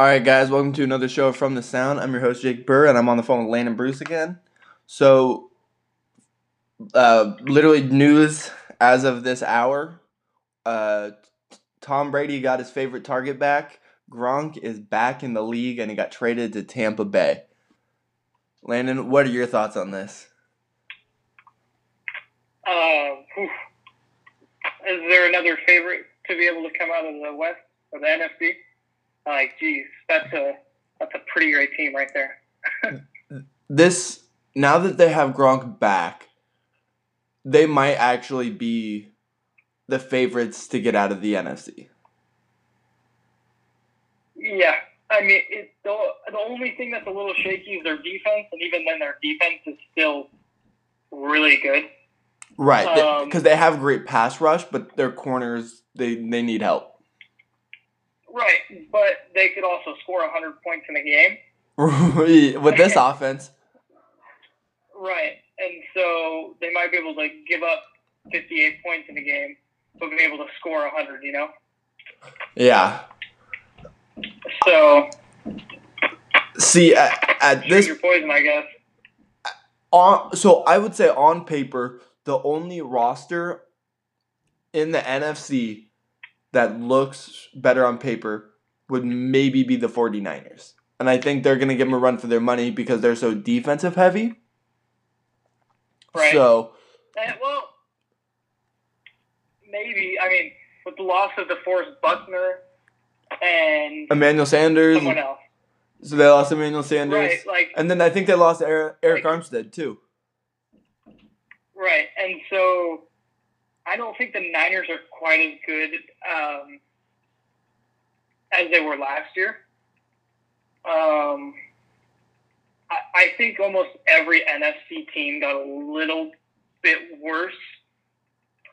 All right, guys, welcome to another show from the Sound. I'm your host Jake Burr, and I'm on the phone with Landon Bruce again. So, uh, literally news as of this hour. Uh, Tom Brady got his favorite target back. Gronk is back in the league, and he got traded to Tampa Bay. Landon, what are your thoughts on this? Uh, is there another favorite to be able to come out of the West or the NFC? Like, geez, that's a that's a pretty great team right there. This now that they have Gronk back, they might actually be the favorites to get out of the NFC. Yeah, I mean, it, the the only thing that's a little shaky is their defense, and even then, their defense is still really good. Right, Um, because they have great pass rush, but their corners they they need help. Right, but they could also score 100 points in a game. With this offense, Right, and so they might be able to give up 58 points in a game, but be able to score 100. You know, yeah. so See, at, at this your poison, I guess. on so I would say on paper the only roster in the NFC that looks better on paper would maybe be the 49ers. And I think they're going to give them a run for their money because they're so defensive heavy. Right. So, And, well, maybe. I mean, with the loss of DeForest Buckner and Emmanuel Sanders. someone else, So they lost Emmanuel Sanders. right? Like, And then I think they lost Arik, Arik Like- Armstead too. right, and so I don't think the Niners are quite as good um, as they were last year. Um, I, I think almost every NFC team got a little bit worse,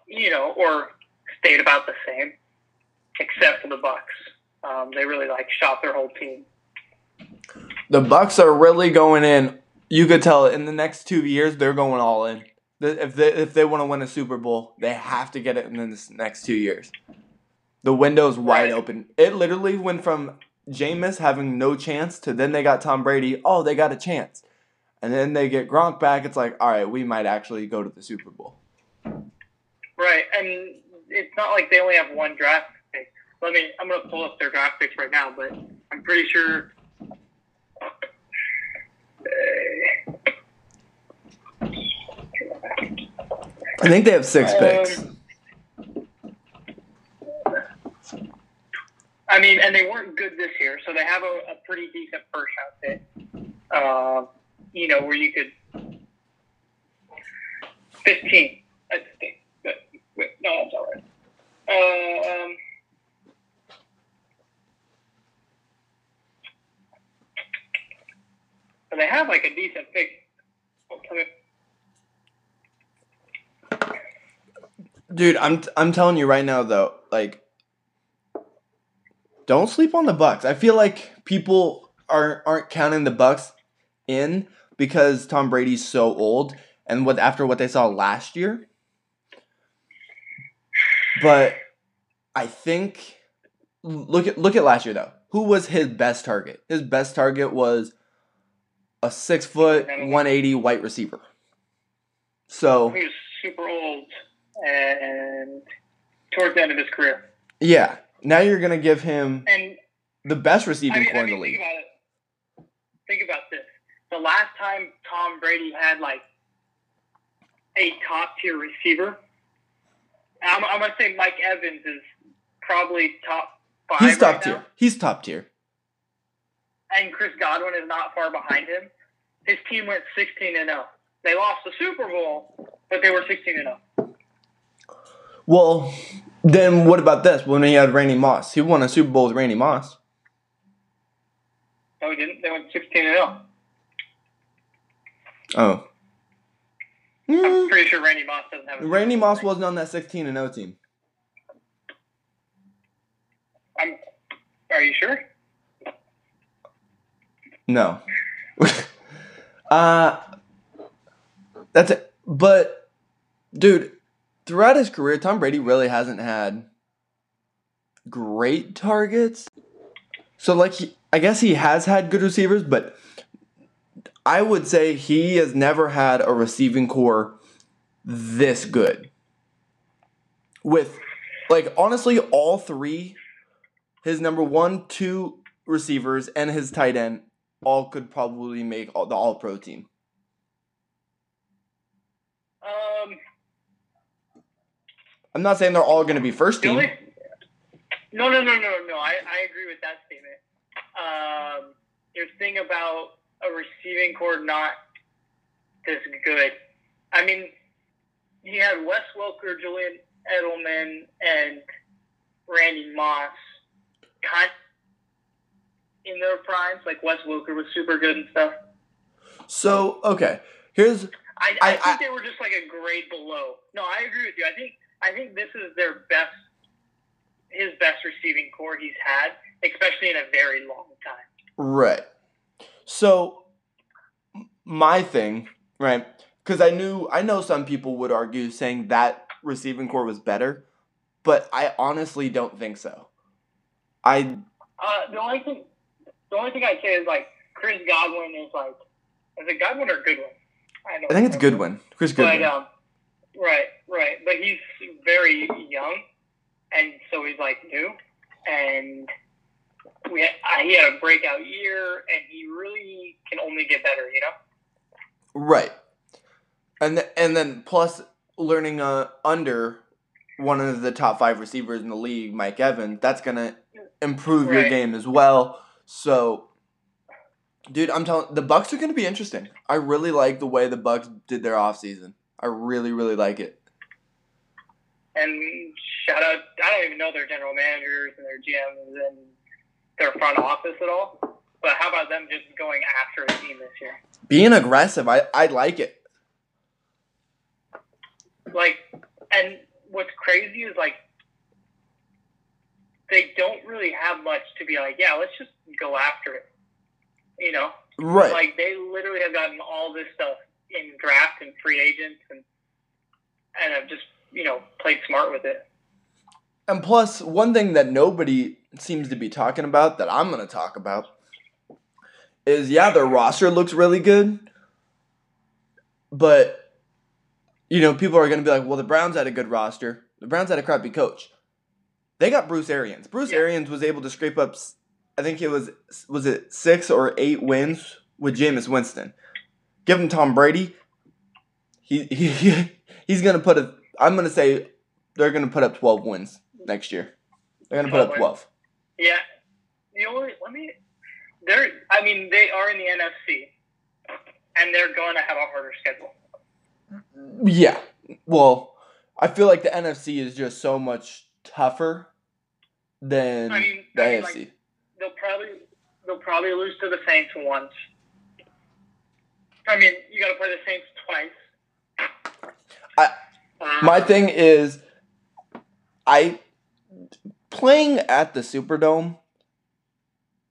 you know, or stayed about the same, except for the Bucks. Um, they really like shot their whole team. The Bucks are really going in. You could tell in the next two years they're going all in. If they if they want to win a Super Bowl, they have to get it in the next two years. The window's wide Right. open. It literally went from Jameis having no chance to then they got Tom Brady. Oh, they got a chance, and then they get Gronk back. It's like, all right, we might actually go to the Super Bowl. Right, and it's not like they only have one draft pick. Let me. I'm gonna pull up their draft picks right now, but I'm pretty sure. I think they have six Um, picks. I mean, and they weren't good this year, so they have a, a pretty decent first round pick. Uh, you know, where you could. 15, I think. But, wait, no, that's all right. Uh, um, but they have like a decent pick. Dude, I'm I'm telling you right now though, like don't sleep on the Bucks. I feel like people are aren't counting the Bucks in because Tom Brady's so old and what after what they saw last year. But I think look at look at last year though. Who was his best target? His best target was a six foot, one eighty white receiver. So He was super old and towards the end of his career. yeah, now you're gonna give him And the best I receiving mean, corps I in the league. think about it. Think about this. The last time Tom Brady had like a top tier receiver, I'm, I'm gonna say Mike Evans is probably top five. He's top right tier. now, He's top tier. and Chris Godwin is not far behind him. His team went 16 and 0. They lost the Super Bowl, but they were 16 and 0. Well, then what about this? When he had Randy Moss, he won a Super Bowl with Randy Moss. No, he didn't. They went 16 and 0. Oh, I'm Hmm. pretty sure Randy Moss doesn't have. A Randy Moss wasn't on that 16 and 0 team. I'm. Are you sure? No. uh that's it. But dude, throughout his career, Tom Brady really hasn't had great targets. So like he I guess he has had good receivers, but I would say he has never had a receiving corps this good. With, like, honestly, all three, his number one, two receivers, and his tight end, all could probably make all, the All Pro team. Um, I'm not saying they're all going to be first team. only, no, no, no, no, no. I, I agree with that statement. Um, your thing about a receiving corps not this good. I mean, he had Wes Welker, Julian Edelman, and Randy Moss kind in their primes. Like Wes Welker was super good and stuff. So, okay. Here's I, I, I- think I- they were just like a grade below. No, I agree with you. I think I think this is their best, his best receiving corps he's had, especially in a very long time. Right. So my thing, right? Because I knew I know some people would argue saying that receiving corps was better, but I honestly don't think so. I Uh, the only thing, the only thing I'd say is like Chris Godwin is like, is it Godwin or Goodwin? I, don't I think it's know. Goodwin, Chris But Goodwin. um, right, right. But he's very young, and so he's like new, and we had, uh, he had a breakout year, and he really can only get better. You know. Right. And th- and then plus learning uh under one of the top five receivers in the league, Mike Evans, that's gonna improve your game as well. So, dude, I'm telling the Bucks are gonna be interesting. I really like the way the Bucks did their offseason. I really, really like it. And shout out, I don't even know their general managers and their GMs and their front office at all. But how about them just going after a team this year? Being aggressive, I, I like it. Like, and what's crazy is like, they don't really have much to be like, yeah, let's just go after it. You know? Right. Like, they literally have gotten all this stuff in draft and free agents and, and have just, you know, played smart with it. And plus, one thing that nobody seems to be talking about that I'm going to talk about is yeah, their roster looks really good, but you know, people are going to be like, well, the Browns had a good roster. The Browns had a crappy coach. They got Bruce Arians. Bruce Yeah. Arians was able to scrape up, I think it was was it six or eight wins with Jameis Winston. Give him Tom Brady. He, he he's gonna put a. I'm gonna say they're gonna put up 12 wins next year. They're gonna put up 12 12. Yeah. The only let me they're I mean, they are in the NFC and they're gonna have a harder schedule. Yeah. Well, I feel like the NFC is just so much tougher than I mean- the I mean, AFC. like- They'll probably they'll probably lose to the Saints once. I mean, you gotta play the Saints twice. I- Um, My thing is, I playing at the Superdome.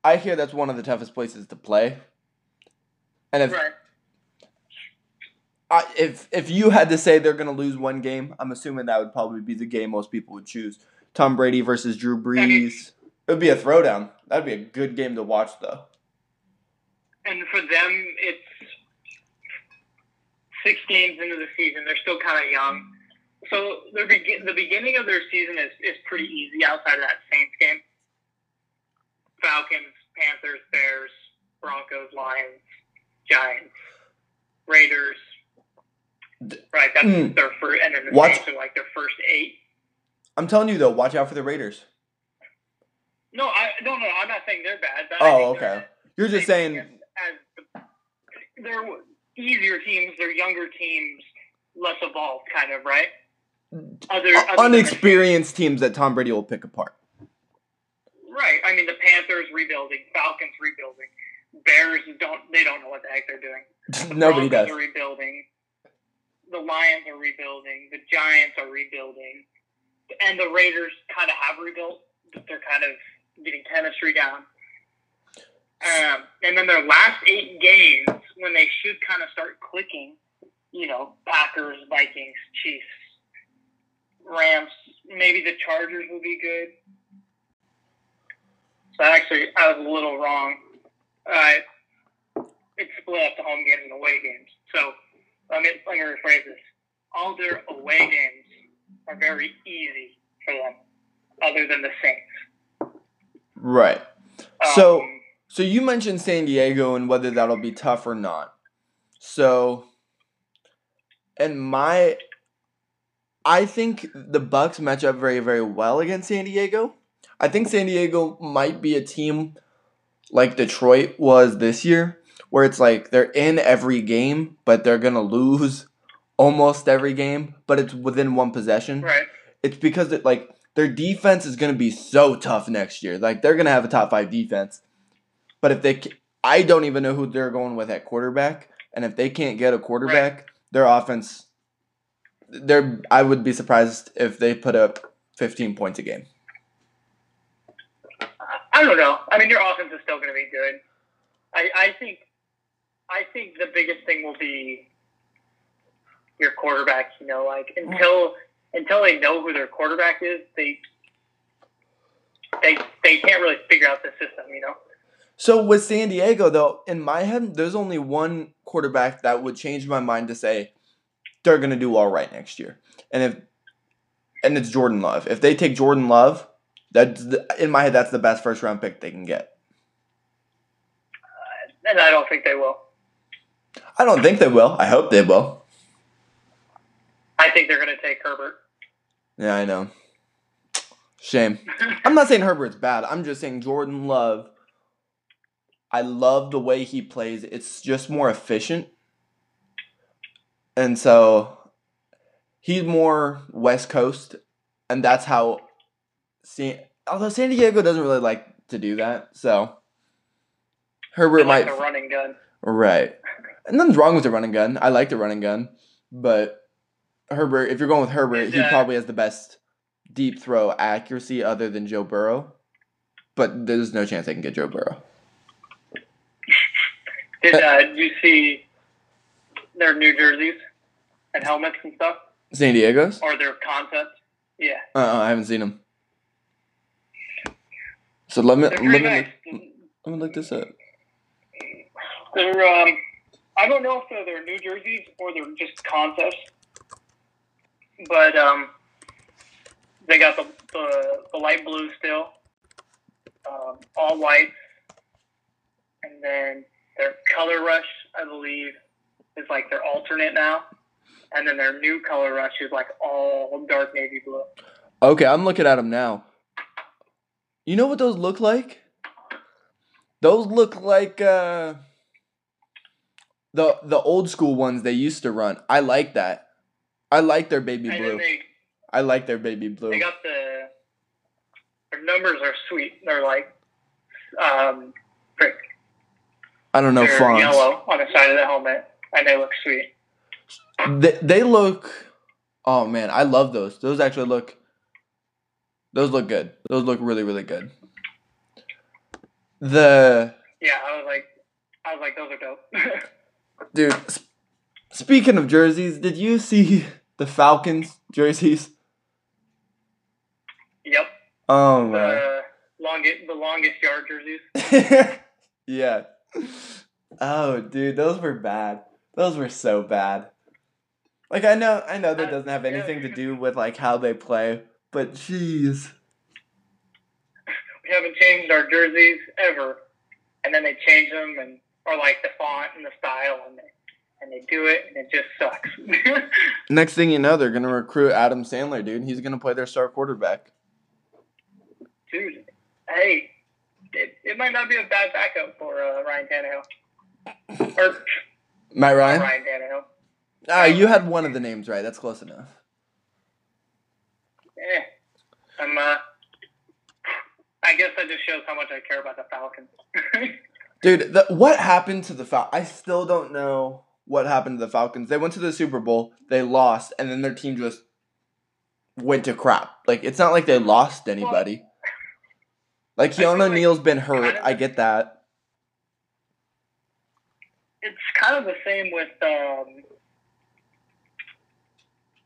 I hear that's one of the toughest places to play. And if right. I, if if you had to say they're gonna lose one game, I'm assuming that would probably be the game most people would choose. Tom Brady versus Drew Brees. It would be a throwdown. That'd be a good game to watch, though. And for them it's six games into the season. They're still kind of young. So the begin the beginning of their season is, is pretty easy outside of that Saints game. Falcons, Panthers, Bears, Broncos, Lions, Giants, Raiders. Right, that's Mm. their first, and then the Watch- Saints are like their first eight. I'm telling you though, watch out for the Raiders. No, I no no. I'm not saying they're bad. But I Oh, okay. You're just saying, as the, they're easier teams, they're younger teams, less evolved, kind of right. Other, uh, other unexperienced teams that Tom Brady will pick apart. Right. I mean, the Panthers rebuilding, Falcons rebuilding, Bears don't they don't know what the heck they're doing. Nobody Broncos does. Are rebuilding. The Lions are rebuilding. The Giants are rebuilding, and the Raiders kind of have rebuilt. But they're kind of getting chemistry down. Um, and then their last eight games, when they should kind of start clicking, you know, Packers, Vikings, Chiefs, Rams, maybe the Chargers will be good. So actually, I was a little wrong. Uh, it's split up to home games and away games. So let me let me rephrase this. All their away games are very easy for them, other than the Saints. Right. Um, so you mentioned San Diego and whether that'll be tough or not. So and my I think the Bucks match up very very well against San Diego. I think San Diego might be a team like Detroit was this year where it's like they're in every game but they're going to lose almost every game but it's within one possession right. it's because it, like their defense is going to be so tough next year. Like they're going to have a top five defense, but if they, I don't even know who they're going with at quarterback, and if they can't get a quarterback, their offense, they're I would be surprised if they put up fifteen points a game. I- I don't know. I mean, your offense is still going to be good. I, I think, I think the biggest thing will be your quarterback. You know, like until until they know who their quarterback is, they they they can't really figure out the system. You know. So with San Diego though, in my head, there's only one quarterback that would change my mind to say they're going to do all right next year, and if and it's Jordan Love. If they take Jordan Love, that's the, in my head that's the best first round pick they can get. Uh, and I don't think they will. I don't think they will. I hope they will. I think they're going to take Herbert. Yeah, I know. Shame. I'm not saying Herbert's bad. I'm just saying Jordan Love. I love the way he plays. It's just more efficient. And so he's more West Coast and that's how San although San Diego doesn't really like to do that. So Herbert like might the running gun. Right. And nothing's wrong with the running gun. I like the running gun. But Herbert, if you're going with Herbert, he probably has the best deep throw accuracy other than Joe Burrow. But there's no chance they can get Joe Burrow. Did uh, did you see their new jerseys and helmets and stuff, San Diego's? or their concepts? Yeah, Uh uh I haven't seen them. So let me let me, nice. look, let me look this up. They're um, I don't know if they're their new jerseys or they're just concepts, but um, they got the the, the light blue still, um, all white, and then their color rush, I believe, is like their alternate now, and then their new color rush is like all dark navy blue. Okay, I'm looking at them now. You know what those look like? Those look like uh the the old school ones they used to run. I like that. I like their baby And blue. they I like their baby blue. they got the their numbers are sweet. They're like um, frick, I don't know they're fonts. yellow on the side of the helmet, and they look sweet. They, they look Oh man, I love those. Those actually look those look good. Those look really really good. The Yeah, I was like, I was like, those are dope. dude sp- speaking of jerseys, did you see the Falcons jerseys? yep, Oh man. the longest the longest yard jerseys. yeah. Oh, dude, those were bad. Those were so bad. Like I know, I know that Uh, doesn't have anything to do with like how they play, but jeez. We haven't changed our jerseys ever, and then they change them and or like the font and the style, and they and they do it, and it just sucks. Next thing you know, they're gonna recruit Adam Sandler, dude. He's gonna play their star quarterback. Dude, hey, it, it might not be a bad backup for uh, Ryan Tannehill or Matt Ryan. Ryan Tannehill. Ah, you had one of the names right. That's close enough. Eh, I'm. Uh, I guess that just shows how much I care about the Falcons. Dude, the, what happened to the Fal? I still don't know what happened to the Falcons. They went to the Super Bowl, they lost, and then their team just went to crap. Like it's not like they lost anybody. Like Keanu like Neal's been hurt. kind of- I get that. it's kind of the same with um,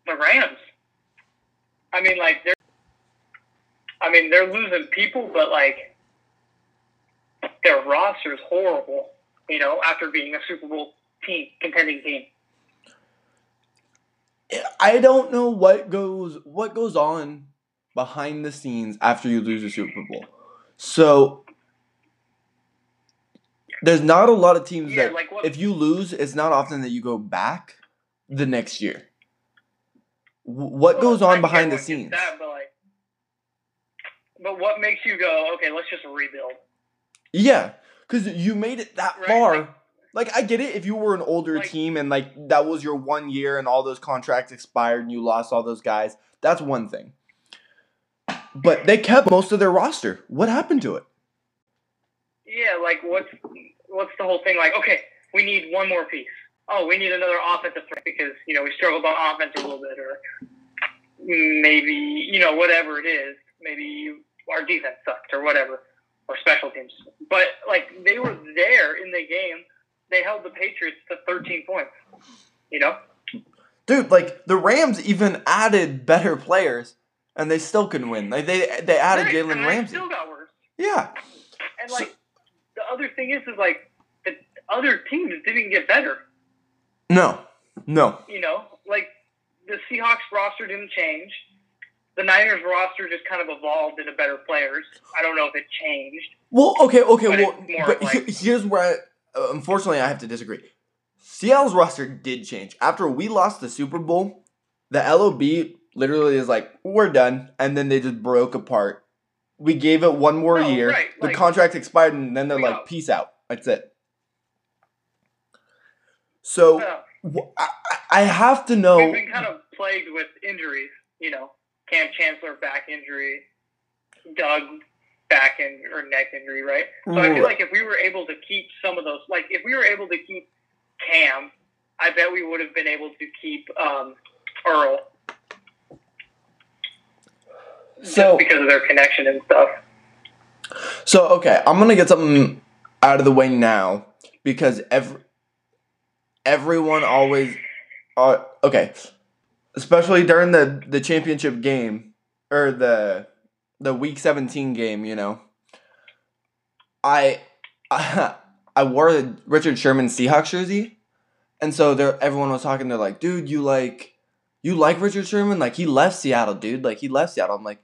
the Rams. I mean, like they're. I mean, they're losing people, but like their roster is horrible. You know, after being a Super Bowl team, contending team. I don't know what goes what goes on behind the scenes after you lose a Super Bowl. So there's not a lot of teams Yeah, that like if you lose, it's not often that you go back the next year. What well, goes on get behind the scenes? That, but like, but what makes you go? Okay, let's just rebuild. Yeah, because you made it that Right, far. like- Like I get it if you were an older Like- team and like that was your one year and all those contracts expired and you lost all those guys. That's one thing. But they kept most of their roster. What happened to it? Yeah, like what's what's the whole thing? Like, okay, we need one more piece. Oh, we need another offensive threat because you know we struggled on offense a little bit, or maybe you know whatever it is. Maybe our defense sucked or whatever, or special teams. But like they were there in the game. They held the Patriots to 13 points. You know, Dude, like the Rams even added better players and they still couldn't win. Like they they added Right, Jalen Ramsey. Still got worse. Yeah. And So- like the other thing is, is like the other teams didn't get better. No. No. you know, like the Seahawks roster didn't change. The Niners roster just kind of evolved into better players. I don't know if it changed. Well, okay, okay, But well, but like- here's where I, uh, unfortunately I have to disagree. Seattle's roster did change after we lost the Super Bowl. The LOB literally is like, we're done, and then they just broke apart. We gave it one more No, year. right, the like- contract expired, and then they're like, got- peace out. That's it. So Uh, wh- I, I- have to we've know. been kind of plagued with injuries. You know, Kam Chancellor back injury, Doug back in or neck injury, right? So I feel like if we were able to keep some of those, like if we were able to keep Kam, I bet we would have been able to keep um, Earl. So- just because of their connection and stuff. So okay, I'm gonna get something out of the way now because every everyone always uh, okay, especially during the the championship game or the the week 17 game, you know. I I, I wore the Richard Sherman Seahawks jersey, and so there everyone was talking. They're like, "Dude, you like you like Richard Sherman? Like he left Seattle, dude. Like he left Seattle." I'm like,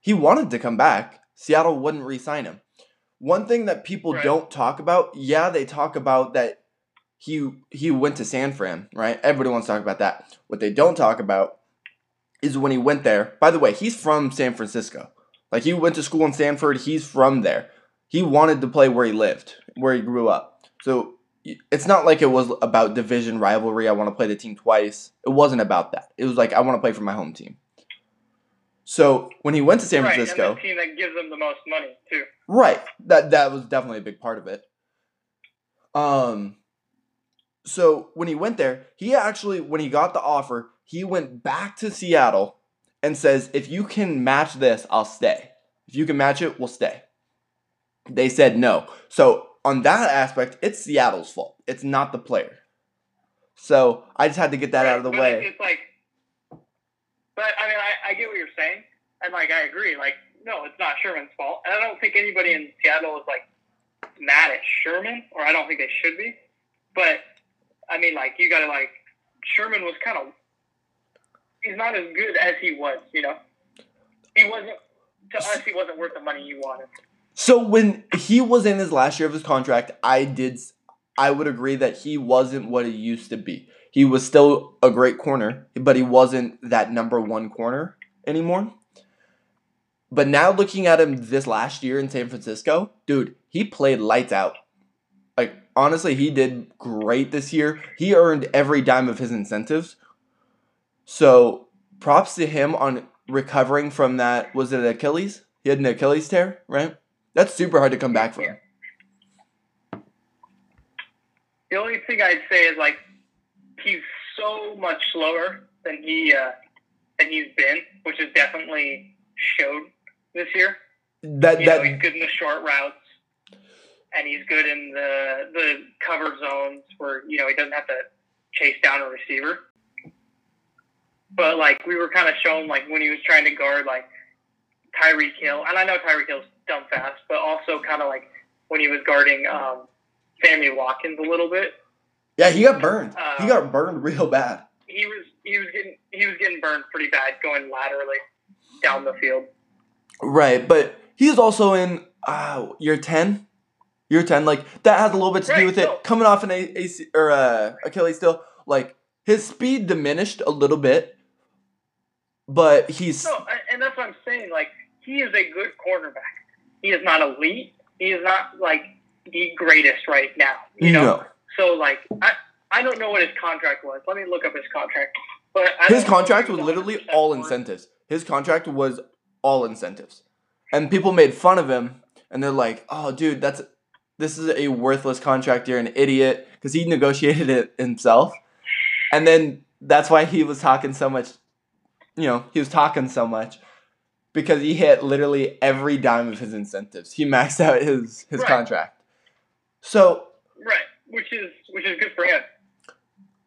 he wanted to come back. Seattle wouldn't re-sign him. One thing that people Right. don't talk about, yeah, they talk about that he he went to San Fran, right? Everybody wants to talk about that. What they don't talk about is when he went there. By the way, he's from San Francisco. Like he went to school in Stanford. He's from there. He wanted to play where he lived, where he grew up. So it's not like it was about division rivalry. I want to play the team twice. It wasn't about that. It was like I want to play for my home team. So when he went to San right, Francisco, the team that gives them the most money too. Right. That that was definitely a big part of it. Um so when he went there, he actually when he got the offer, he went back to Seattle and says, "If you can match this, I'll stay. If you can match it, we'll stay." They said no. So on that aspect, it's Seattle's fault. It's not the player. So I just had to get that out of the way. It's like, I get what you're saying, and like I agree. Like, no, it's not Sherman's fault, and I don't think anybody in Seattle is like mad at Sherman, or I don't think they should be. But I mean, like, you got to like Sherman was kind of he's not as good as he was. You know, he wasn't to us. He wasn't worth the money you wanted. So when he was in his last year of his contract, I did I would agree that he wasn't what he used to be. He was still a great corner, but he wasn't that number 1 corner anymore. But now looking at him this last year in San Francisco, dude, he played lights out. Like honestly, he did great this year. He earned every dime of his incentives. So, props to him on recovering from that was it Achilles? He had an Achilles tear, right? That's super hard to come back from. The only thing I'd say is like he's so much slower than he uh, than he's been, which has definitely showed this year. That You know, he's good in the short routes, and he's good in the the cover zones where you know he doesn't have to chase down a receiver. But like we were kind of shown like when he was trying to guard like Tyreek Hill, and I know Tyreek Hill's dumb fast, but also kind of like when he was guarding um, Sammy Watkins a little bit. Yeah, he got burned. Uh, he got burned real bad. He was he was getting he was getting burned pretty bad going laterally down the field. Right, but he's also in uh, year ten. Year ten, like that has a little bit to do Right, with it. Coming off an AC or uh, Achilles still, like his speed diminished a little bit, but he's No, and- and that's what I'm saying. Like he is a good cornerback. He is not elite. He is not like the greatest right now. You know. no. So like I I don't know what his contract was. Let me look up his contract. But I His don't know if contract was literally all incentives. His contract was all incentives, and people made fun of him, and they're like, "Oh, dude, that's this is a worthless contract. You're an idiot," because he negotiated it himself, and then that's why he was talking so much. You know, he was talking so much because he hit literally every dime of his incentives. He maxed out his his Right. contract. So Right, which is which is good for him.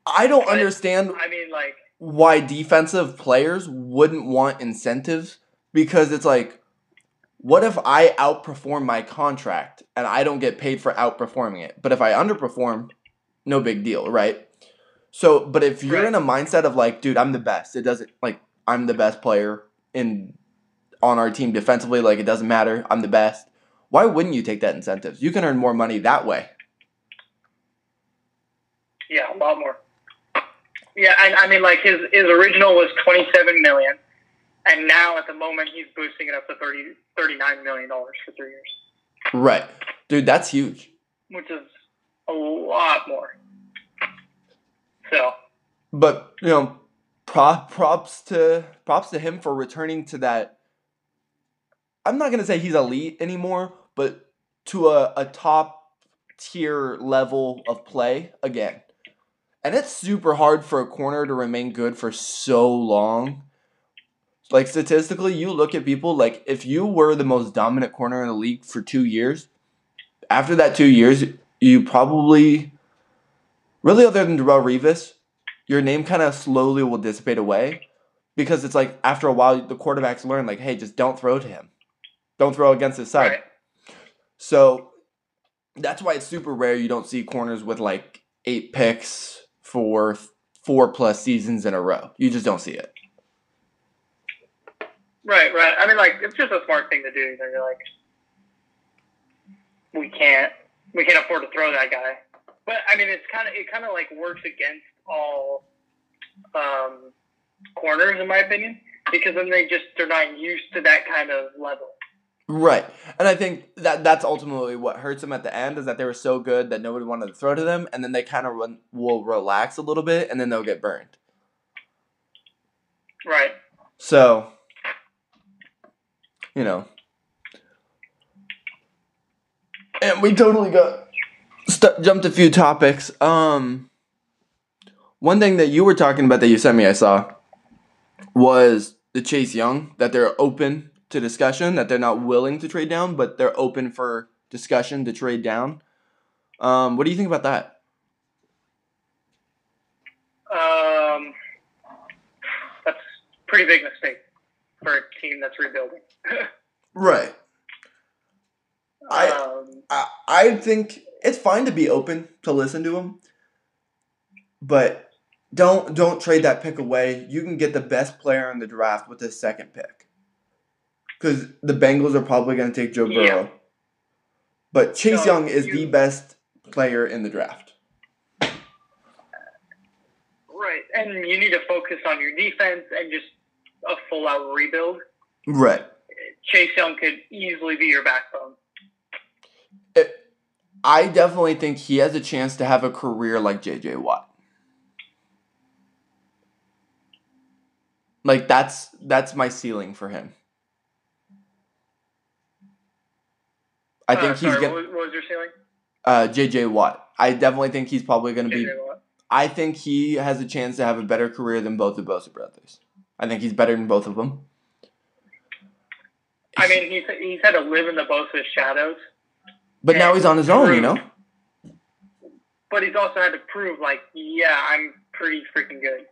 I don't But- understand I mean, like why defensive players wouldn't want incentives because it's like what if I outperform my contract and I don't get paid for outperforming it? But if I underperform, no big deal, right? So, but if you're Right. in a mindset of like, dude, I'm the best. It doesn't like I'm the best player in on our team defensively, like it doesn't matter. I'm the best. Why wouldn't you take that incentives? You can earn more money that way. yeah, a lot more. Yeah, and I mean, like his his original was twenty seven million, and now at the moment he's boosting it up to 30, 39 million dollars for three years, Right. Dude, that's huge. which is a lot more. So but you know, prop, props to props to him for returning to that. I'm not gonna say he's elite anymore, but to a, a top tier level of play again. And it's super hard for a corner to remain good for so long. Like statistically, you look at people like if you were the most dominant corner in the league for two years, after that two years, you probably really other than Darrelle Revis, your name kind of slowly will dissipate away because it's like after a while the quarterbacks learn like hey just don't throw to him. Don't throw against his side. Right, so that's why it's super rare you don't see corners with like eight picks for four plus seasons in a row you just don't see it right, right. I mean, like it's just a smart thing to do. You're like, we can't we can't afford to throw that guy. But I mean, it's kind of it kind of like works against all um, corners, in my opinion, because then they just they're not used to that kind of level. Right and i think that that's ultimately what hurts them at the end is that they were so good that nobody wanted to throw to them and then they kind of will relax a little bit and then they'll get burned Right. So, you know. And we totally got st- jumped a few topics. Um one thing that you were talking about that you sent me I saw was the Chase Young that they're open to discussion, that they're not willing to trade down, but they're open for discussion to trade down. Um what do you think about that? Um, that's a pretty big mistake for a team that's rebuilding. Right. I- um, I, I think it's fine to be open to listen to them, but don't don't trade that pick away. You can get the best player in the draft with the second pick, because the Bengals are probably going to take Joe Yeah. Burrow. But Chase No, Young is the best player in the draft. right, and you need to focus on your defense and just a full out rebuild. Right. Chase Young could easily be your backbone. It, I definitely think he has a chance to have a career like J.J. Watt. Like that's that's my ceiling for him. I think uh, he's gonna what, was, what was your ceiling? uh, J.J. Watt. I definitely think he's probably gonna be. Watt? I think he has a chance to have a better career than both the Bosa brothers. I think he's better than both of them. I mean, he's he's had to live in the Bosa's shadows, but now he's on his own, you know. but he's also had to prove, like, yeah, I'm pretty freaking good.